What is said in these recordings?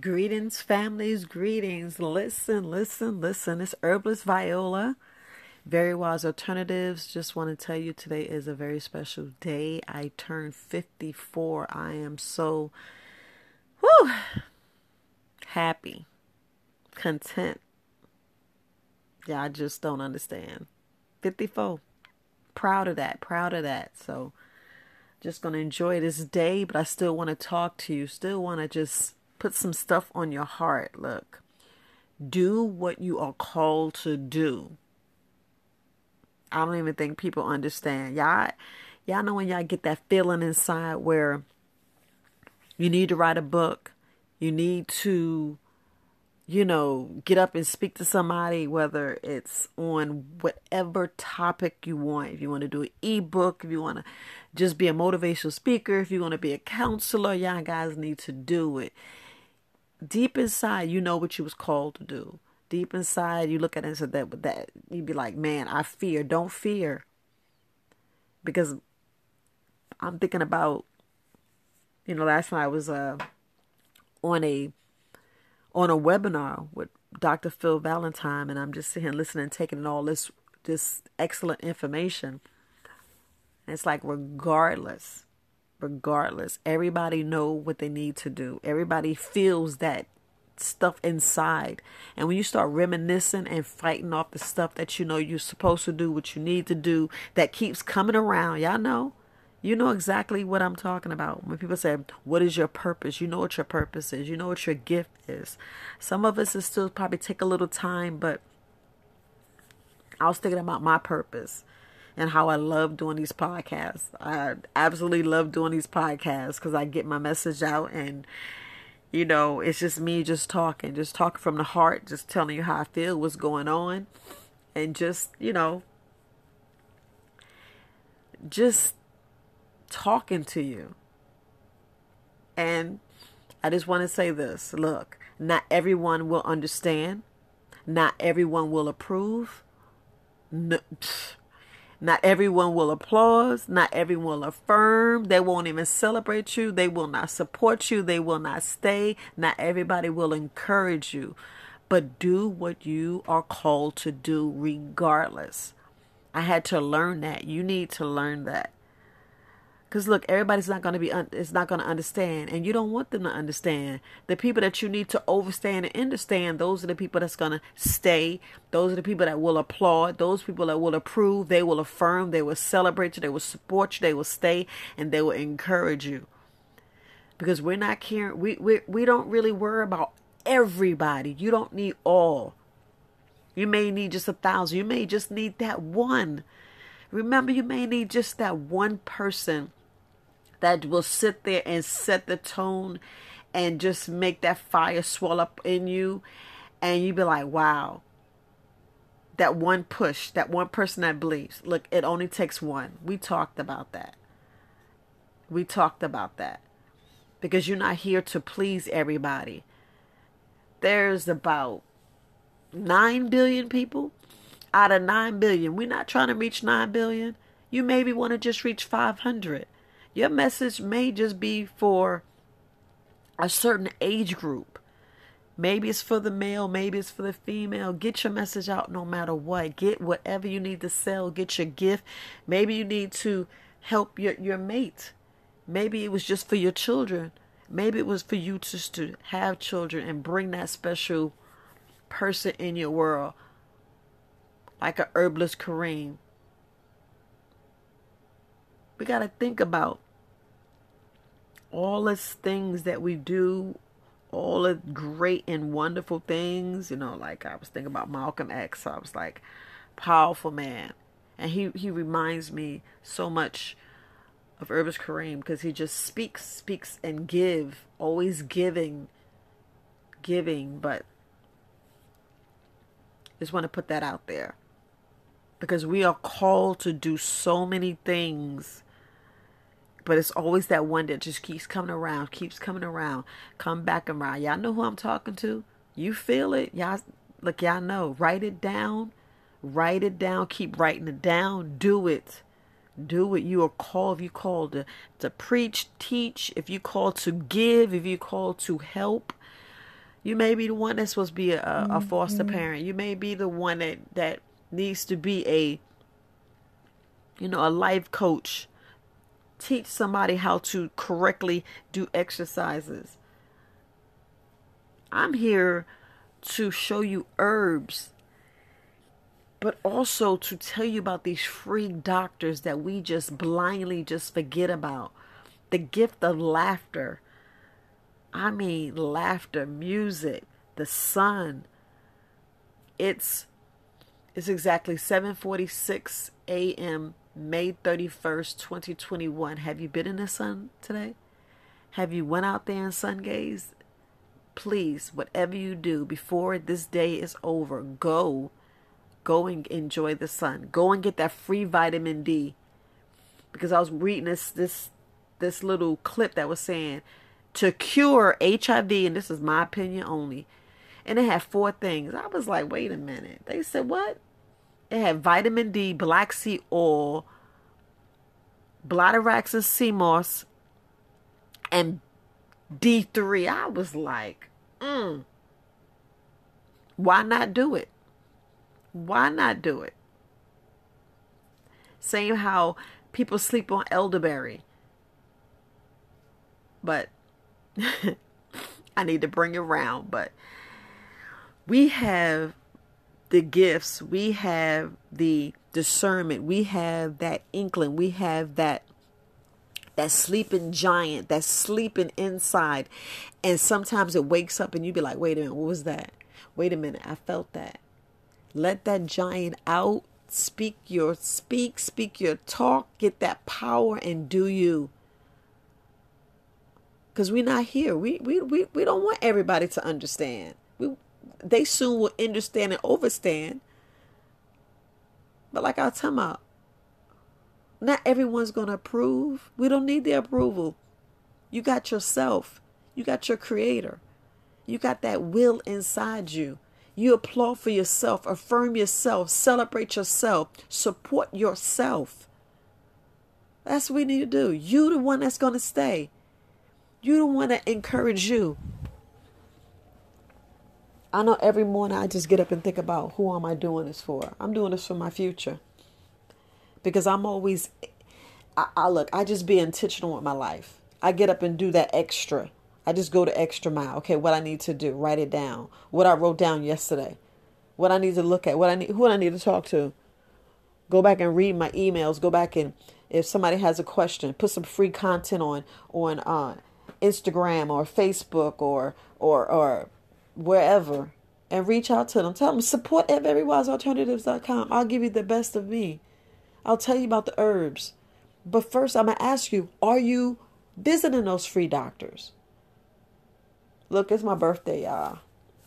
Greetings, families, greetings. Listen, listen, listen. It's Herbalist Viola. Very Wise Alternatives. Just want to tell you today is a very special day. I turned 54. I am so whew, happy, content. Yeah, I just don't understand. 54. Proud of that. Proud of that. So just going to enjoy this day, but I still want to talk to you. Still want to just put some stuff on your heart. Look, do what you are called to do. I don't even think people understand. Y'all, y'all know when y'all get that feeling inside where you need to write a book, you need to, you know, get up and speak to somebody, whether it's on whatever topic you want. If you want to do an ebook, if you want to just be a motivational speaker, if you want to be a counselor, y'all guys need to do it deep inside, you know what you was called to do. Deep inside, you look at it and say that, that you'd be like, man, I fear. Don't fear, because I'm thinking about, you know, last night I was uh on a on a webinar with Dr. Phil Valentine, and I'm just sitting listening, taking all this this excellent information. And it's like regardless regardless. Everybody know what they need to do. Everybody feels that stuff inside. And when you start reminiscing and fighting off the stuff that you know you're supposed to do, what you need to do, that keeps coming around. Y'all know? You know exactly what I'm talking about. When people say, What is your purpose? You know what your purpose is. You know what your gift is. Some of us, it still probably take a little time, but I was thinking about my purpose and how I love doing these podcasts. I absolutely love doing these podcasts because I get my message out and you know, it's just me just talking, just talking from the heart, just telling you how I feel, what's going on, and just, you know, just talking to you. And I just want to say this look, not everyone will understand, not everyone will approve. No, not everyone will applaud. Not everyone will affirm. They won't even celebrate you. They will not support you. They will not stay. Not everybody will encourage you. But do what you are called to do regardless. I had to learn that. You need to learn that. Because look, everybody's not going to be un- is not going to understand, and you don't want them to understand. The people that you need to overstand and understand, those are the people that's going to stay. Those are the people that will applaud. Those people that will approve. They will affirm. They will celebrate you. They will support you. They will stay, and they will encourage you. Because we're not caring. We we we don't really worry about everybody. You don't need all. You may need just a thousand. You may just need that one. Remember, you may need just that one person that will sit there and set the tone and just make that fire swell up in you. And you be like, wow, that one push, that one person that believes. Look, it only takes one. We talked about that. We talked about that. Because you're not here to please everybody. There's about 9 billion people out of 9 billion. We're not trying to reach 9 billion. You maybe want to just reach 500. Your message may just be for a certain age group. Maybe it's for the male, maybe it's for the female. Get your message out no matter what. Get whatever you need to sell. Get your gift. Maybe you need to help your, your mate. Maybe it was just for your children. Maybe it was for you just to have children and bring that special person in your world. Like a herbalist Kareem. We got to think about all the things that we do, all the great and wonderful things, you know, like I was thinking about Malcolm X. So I was like, powerful man. And he, he reminds me so much of Herbalist Kareem because he just speaks, speaks and give, always giving, giving. But just want to put that out there because we are called to do so many things but it's always that one that just keeps coming around, keeps coming around, come back around. Y'all know who I'm talking to? You feel it? Y'all look, y'all know. Write it down. Write it down. Keep writing it down. Do it. Do it. You are called. If you called to, to preach, teach, if you called to give, if you called to help, You may be the one that's supposed to be a, a foster mm-hmm. parent. You may be the one that, that needs to be a, you know, a life coach. Teach somebody how to correctly do exercises. I'm here to show you herbs, but also to tell you about these free doctors that we just blindly just forget about. The gift of laughter I mean, laughter, music, the sun. It's it's exactly 7:46 a.m. May 31st, 2021. Have you been in the sun today? Have you went out there and sun gazed? Please, whatever you do before this day is over, go go and enjoy the sun. Go and get that free vitamin D. Because I was reading this this this little clip that was saying to cure HIV, and this is my opinion only. And it had four things. I was like, wait a minute. They said, what? It had vitamin D, black seed oil, bladderwraxus sea moss, and D3. I was like, mm, why not do it? Why not do it? Same how people sleep on elderberry. But I need to bring it around, but we have the gifts, we have the discernment, we have that inkling, we have that that sleeping giant that's sleeping inside. And sometimes it wakes up and you be like, wait a minute, what was that? Wait a minute, I felt that. Let that giant out. Speak your speak, speak your talk, get that power and do you because we're not here. We, we we we don't want everybody to understand. They soon will understand and overstand. But like I was talking about, not everyone's gonna approve. We don't need the approval. You got yourself. You got your creator. You got that will inside you. You applaud for yourself, affirm yourself, celebrate yourself, support yourself. That's what we need to do. You the one that's gonna stay. You don't want to encourage you. I know every morning I just get up and think about who am I doing this for? I'm doing this for my future. Because I'm always I, I look, I just be intentional with my life. I get up and do that extra. I just go the extra mile. Okay, what I need to do, write it down. What I wrote down yesterday. What I need to look at, what I need who I need to talk to. Go back and read my emails. Go back and if somebody has a question, put some free content on on uh, Instagram or Facebook or or or wherever and reach out to them. Tell them support at verywisealternatives.com. I'll give you the best of me. I'll tell you about the herbs. But first I'm gonna ask you, are you visiting those free doctors? Look, it's my birthday, y'all.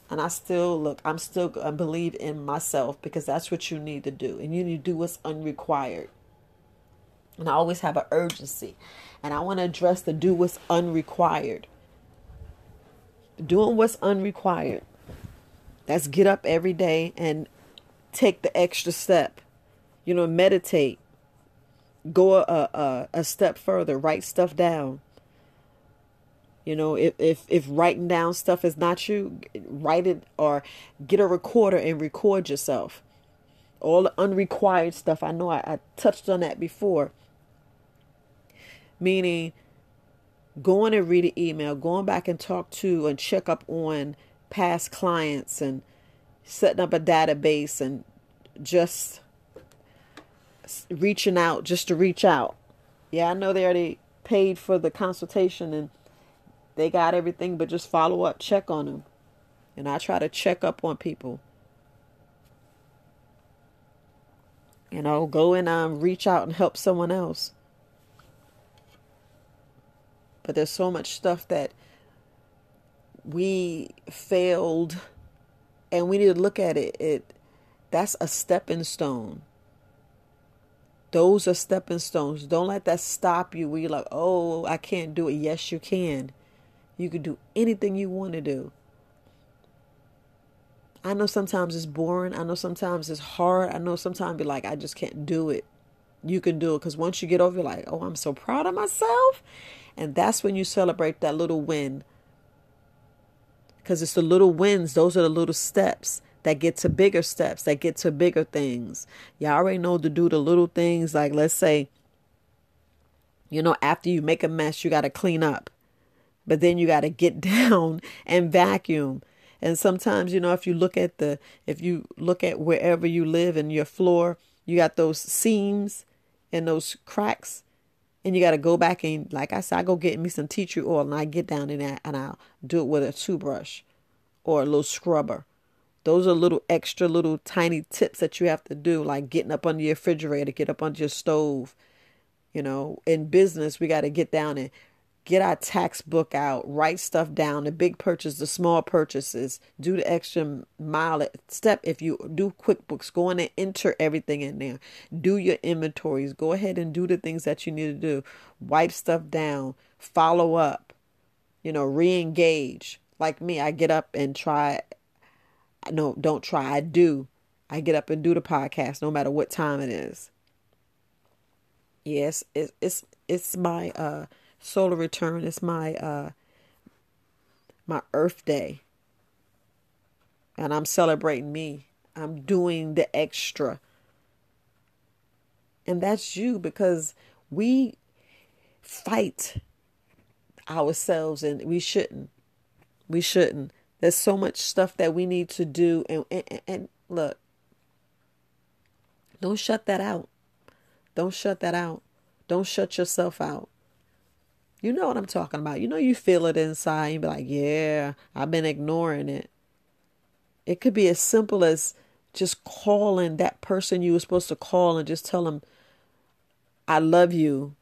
And I still look, I'm still I believe in myself because that's what you need to do. And you need to do what's unrequired. And I always have an urgency. And I want to address the do what's unrequired. Doing what's unrequired. That's get up every day and take the extra step. You know, meditate. Go a, a, a step further. Write stuff down. You know, if, if if writing down stuff is not you, write it or get a recorder and record yourself. All the unrequired stuff. I know I, I touched on that before meaning going and read an email, going back and talk to and check up on past clients and setting up a database and just reaching out just to reach out. Yeah, I know they already paid for the consultation and they got everything, but just follow up, check on them. And I try to check up on people. You know, go and um, reach out and help someone else. But there's so much stuff that we failed and we need to look at it. It that's a stepping stone. Those are stepping stones. Don't let that stop you where you're like, oh, I can't do it. Yes, you can. You can do anything you want to do. I know sometimes it's boring. I know sometimes it's hard. I know sometimes you're like, I just can't do it. You can do it because once you get over, you're like, oh, I'm so proud of myself. And that's when you celebrate that little win. Because it's the little wins, those are the little steps that get to bigger steps, that get to bigger things. Y'all already know to do the little things, like let's say, you know, after you make a mess, you got to clean up. But then you got to get down and vacuum. And sometimes, you know, if you look at the, if you look at wherever you live and your floor, you got those seams and those cracks. And you got to go back and, like I said, I go get me some tea tree oil and I get down in that and I'll do it with a toothbrush or a little scrubber. Those are little extra little tiny tips that you have to do, like getting up under your refrigerator, get up under your stove. You know, in business, we got to get down and get our tax book out, write stuff down, the big purchase, the small purchases, do the extra mile step. If you do QuickBooks, go in and enter everything in there. Do your inventories. Go ahead and do the things that you need to do. Wipe stuff down. Follow up. You know, re-engage. Like me, I get up and try. No, don't try. I do. I get up and do the podcast, no matter what time it is. Yes, it's it's it's my uh solar return is my uh my earth day. And i'm celebrating me. I'm doing the extra. And that's you because we fight ourselves and we shouldn't. We shouldn't. There's so much stuff that we need to do and and, and look. Don't shut that out. Don't shut that out. Don't shut yourself out you know what I'm talking about. You know, you feel it inside. You be like, yeah, I've been ignoring it. It could be as simple as just calling that person you were supposed to call and just tell them, I love you,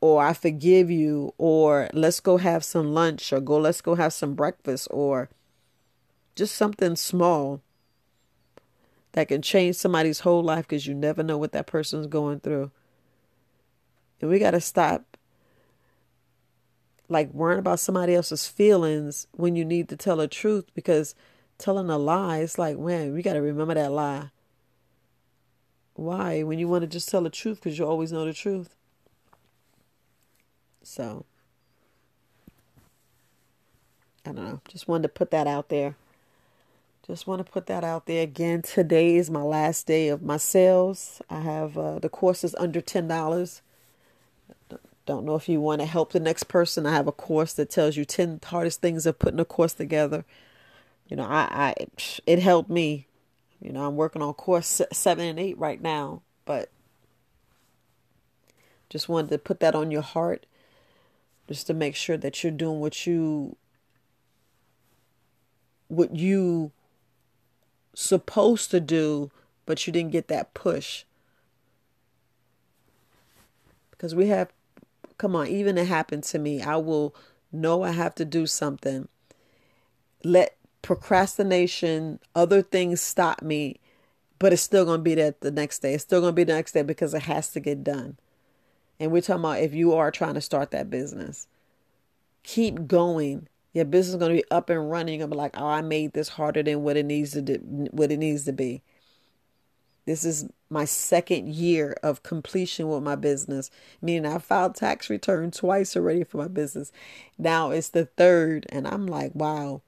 or I forgive you, or let's go have some lunch, or go, let's go have some breakfast, or just something small that can change somebody's whole life because you never know what that person's going through. And we got to stop like worrying about somebody else's feelings when you need to tell the truth because telling a lie it's like man we got to remember that lie. Why? When you want to just tell the truth because you always know the truth. So i don't know. Just wanted to put that out there. Just want to put that out there again. Today is my last day of my sales. I have uh, the course is under ten dollars don't know if you want to help the next person. I have a course that tells you 10 hardest things of putting a course together. You know, I, I it helped me. You know, I'm working on course 7 and 8 right now, but just wanted to put that on your heart just to make sure that you're doing what you what you supposed to do, but you didn't get that push. Because we have Come on, even it happened to me. I will know I have to do something. Let procrastination, other things stop me, but it's still going to be there the next day. It's still going to be the next day because it has to get done. And we're talking about if you are trying to start that business, keep going. Your business is going to be up and running. You're going to be like, oh, I made this harder than what it needs to do, what it needs to be. This is my second year of completion with my business, meaning I filed tax return twice already for my business. Now it's the third, and I'm like, wow.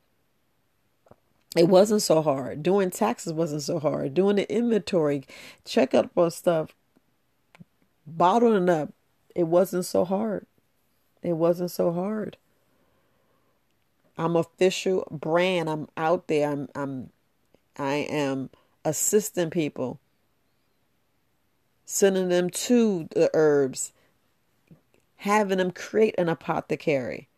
It wasn't so hard. Doing taxes wasn't so hard. Doing the inventory, check up on stuff, bottling up, it wasn't so hard. It wasn't so hard. I'm official brand. I'm out there. I'm I'm I am assisting people sending them to the herbs, having them create an apothecary.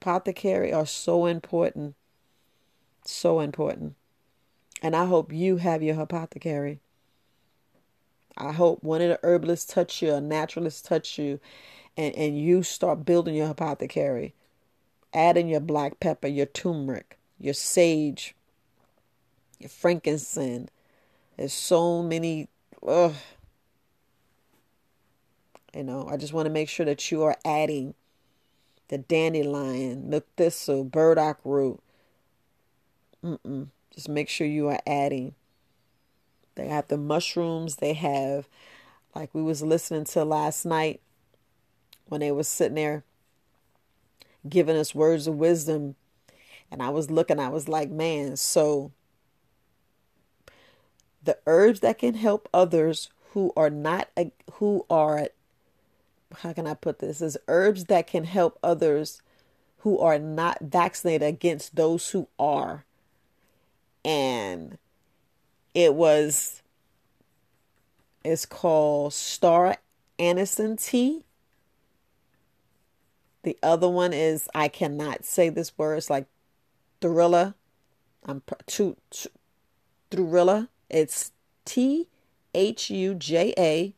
Apothecary are so important. So important. And I hope you have your apothecary. I hope one of the herbalists touch you, a naturalist touch you, and, and you start building your apothecary. Adding your black pepper, your turmeric, your sage, your frankincense, there's so many. Ugh. You know, I just want to make sure that you are adding the dandelion, milk thistle, burdock root. Mm-mm. Just make sure you are adding. They have the mushrooms. They have, like we was listening to last night, when they was sitting there giving us words of wisdom And I was looking, I was like, man, so the herbs that can help others who are not, who are, how can I put this? Is herbs that can help others who are not vaccinated against those who are. And it was, it's called Star Anise tea. The other one is, I cannot say this word, it's like Thrilla. I'm too, Thrilla. It's T H U J A.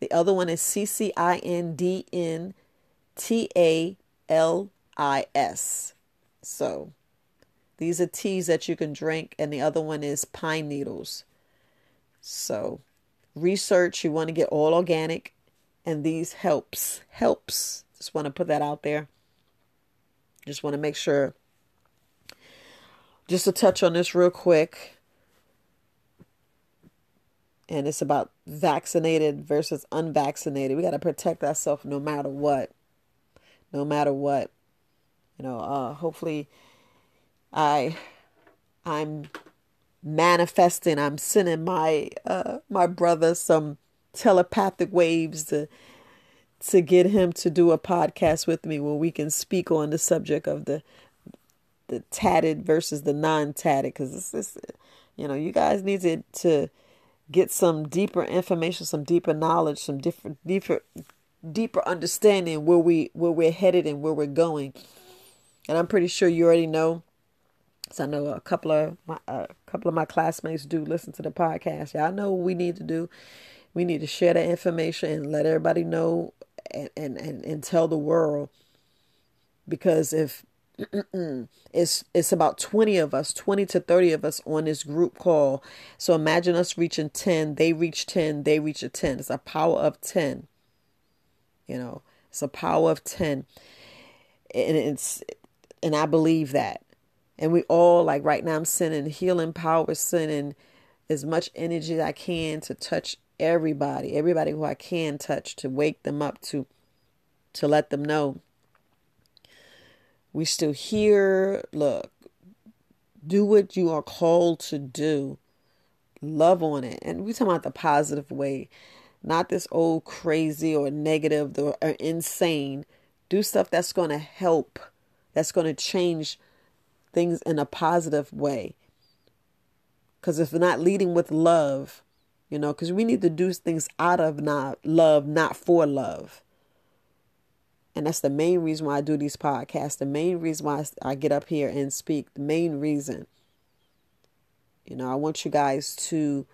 The other one is C C I N D N T A L I S. So these are teas that you can drink, and the other one is pine needles. So research, you want to get all organic, and these helps. Helps. Just want to put that out there. Just want to make sure. Just to touch on this real quick. And it's about vaccinated versus unvaccinated. We got to protect ourselves no matter what. No matter what you know uh, hopefully i i'm manifesting i'm sending my uh, my brother some telepathic waves to to get him to do a podcast with me where we can speak on the subject of the the tatted versus the non-tatted because this is you know you guys need to, to get some deeper information some deeper knowledge some different deeper deeper understanding where we where we're headed and where we're going and I'm pretty sure you already know. So I know a couple of my a couple of my classmates do listen to the podcast. Y'all know what we need to do. We need to share that information and let everybody know and and and, and tell the world. Because if it's it's about 20 of us 20 to 30 of us on this group call. So imagine us reaching 10 they reach 10 they reach a 10 it's a power of 10 you know it's a power of 10 and it's and I believe that. And we all, like right now, I'm sending healing power, sending as much energy as I can to touch everybody, everybody who I can touch, to wake them up, to to let them know we still here. Look, do what you are called to do. Love on it. And we talking about the positive way, not this old crazy or negative or, insane. Do stuff that's going to help that's going to change things in a positive way. Because if not leading with love, you know, because we need to do things out of not love, not for love. And that's the main reason why I do these podcasts. The main reason why I get up here and speak. The main reason. You know, I want you guys to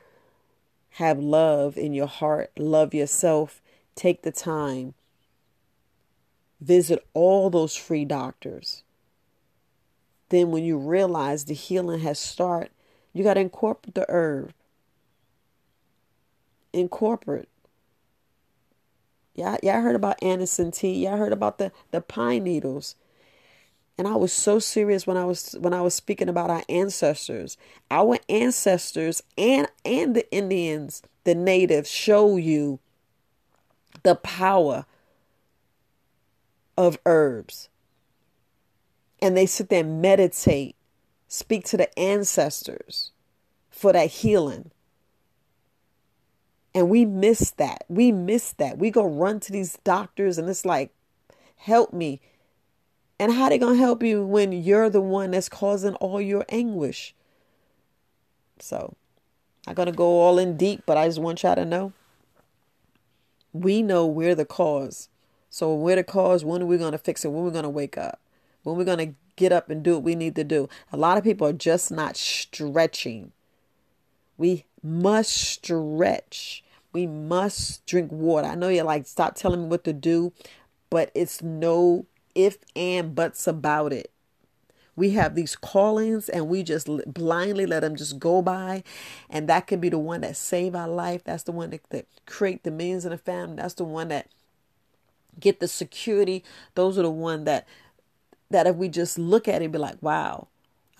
have love in your heart, love yourself, take the time Visit all those free doctors. Then, when you realize the healing has started, you got to incorporate the herb. Incorporate. Yeah, y'all heard about anise tea. Y'all heard about the, the pine needles. And I was so serious when I was when I was speaking about our ancestors. Our ancestors and and the Indians, the natives show you the power of herbs. And they sit there and meditate, speak to the ancestors for that healing. And we miss that. We miss that. We go run to these doctors and it's like, help me. And how they gonna help you when you're the one that's causing all your anguish? So I'm gonna go all in deep, but I just want y'all to know. We know we're the cause. So we're the cause. When are we to fix it? When are we to wake up? When are we to get up and do what we need to do? A lot of people are just not stretching. We must stretch. We must drink water. I know you're like, stop telling me what to do, but it's no if and buts about it. We have these callings and we just blindly let them just go by. And that could be the one that save our life. That's the one that, that create the millions in the family. That's the one that get the security. Those are the one that that if we just look at it, be like, wow,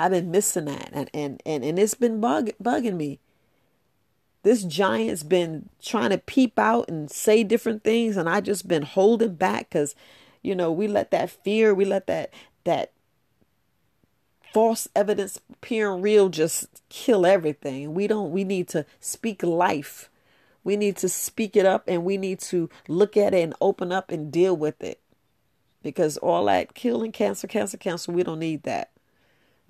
I've been missing that, and and and and it's been bug bugging me. This giant's been trying to peep out and say different things, and I just been holding back because, you know, we let that fear, we let that that false evidence appearing real just kill everything. We don't we need to speak life. We need to speak it up and we need to look at it and open up and deal with it. Because all that killing cancer, cancer, cancer, we don't need that.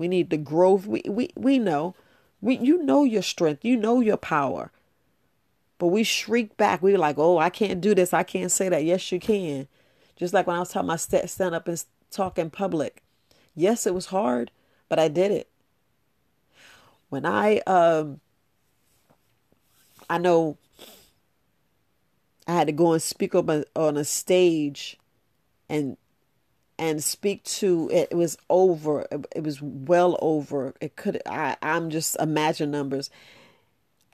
We need the growth. We we, we know. We you know your strength. You know your power. But we shriek back. We're like, oh, I can't do this. I can't say that. Yes, you can. Just like when I was talking my step stand up and talk in public. Yes, it was hard, but I did it. When I um I know I had to go and speak up on a stage and and speak to it, it was over it was well over it could I I'm just imagine numbers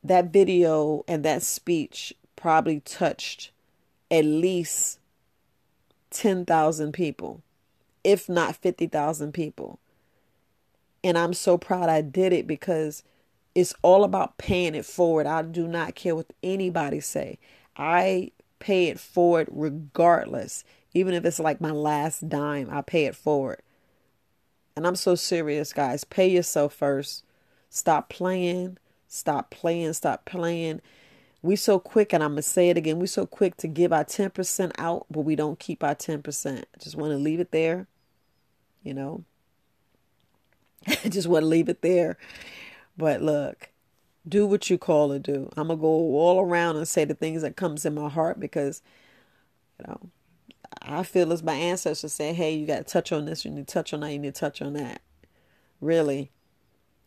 that video and that speech probably touched at least 10,000 people if not 50,000 people and I'm so proud I did it because it's all about paying it forward. I do not care what anybody say. I pay it forward regardless. Even if it's like my last dime, I pay it forward. And I'm so serious, guys. Pay yourself first. Stop playing. Stop playing. Stop playing. We so quick, and I'm gonna say it again. We so quick to give our 10% out, but we don't keep our 10%. I just want to leave it there. You know, I just want to leave it there. But look, do what you call to do. I'm gonna go all around and say the things that comes in my heart because, you know, I feel as my ancestors say, "Hey, you got to touch on this. You need to touch on that. You need to touch on that." Really,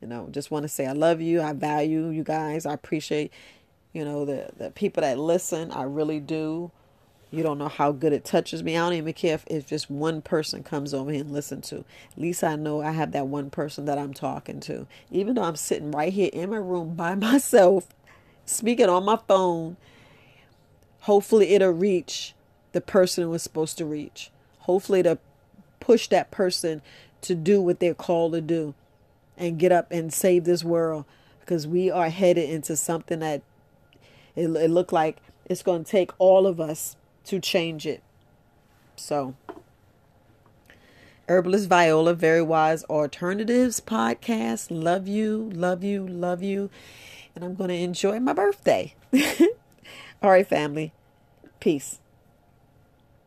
you know, just want to say I love you. I value you guys. I appreciate, you know, the the people that listen. I really do. You don't know how good it touches me. I don't even care if, if just one person comes over here and listen to. At least I know I have that one person that I'm talking to. Even though I'm sitting right here in my room by myself, speaking on my phone, hopefully it'll reach the person was supposed to reach. Hopefully it'll push that person to do what they're called to do and get up and save this world because we are headed into something that it, it looked like it's going to take all of us to change it. So, Herbalist Viola, Very Wise Alternatives podcast. Love you, love you, love you. And I'm going to enjoy my birthday. All right, family. Peace.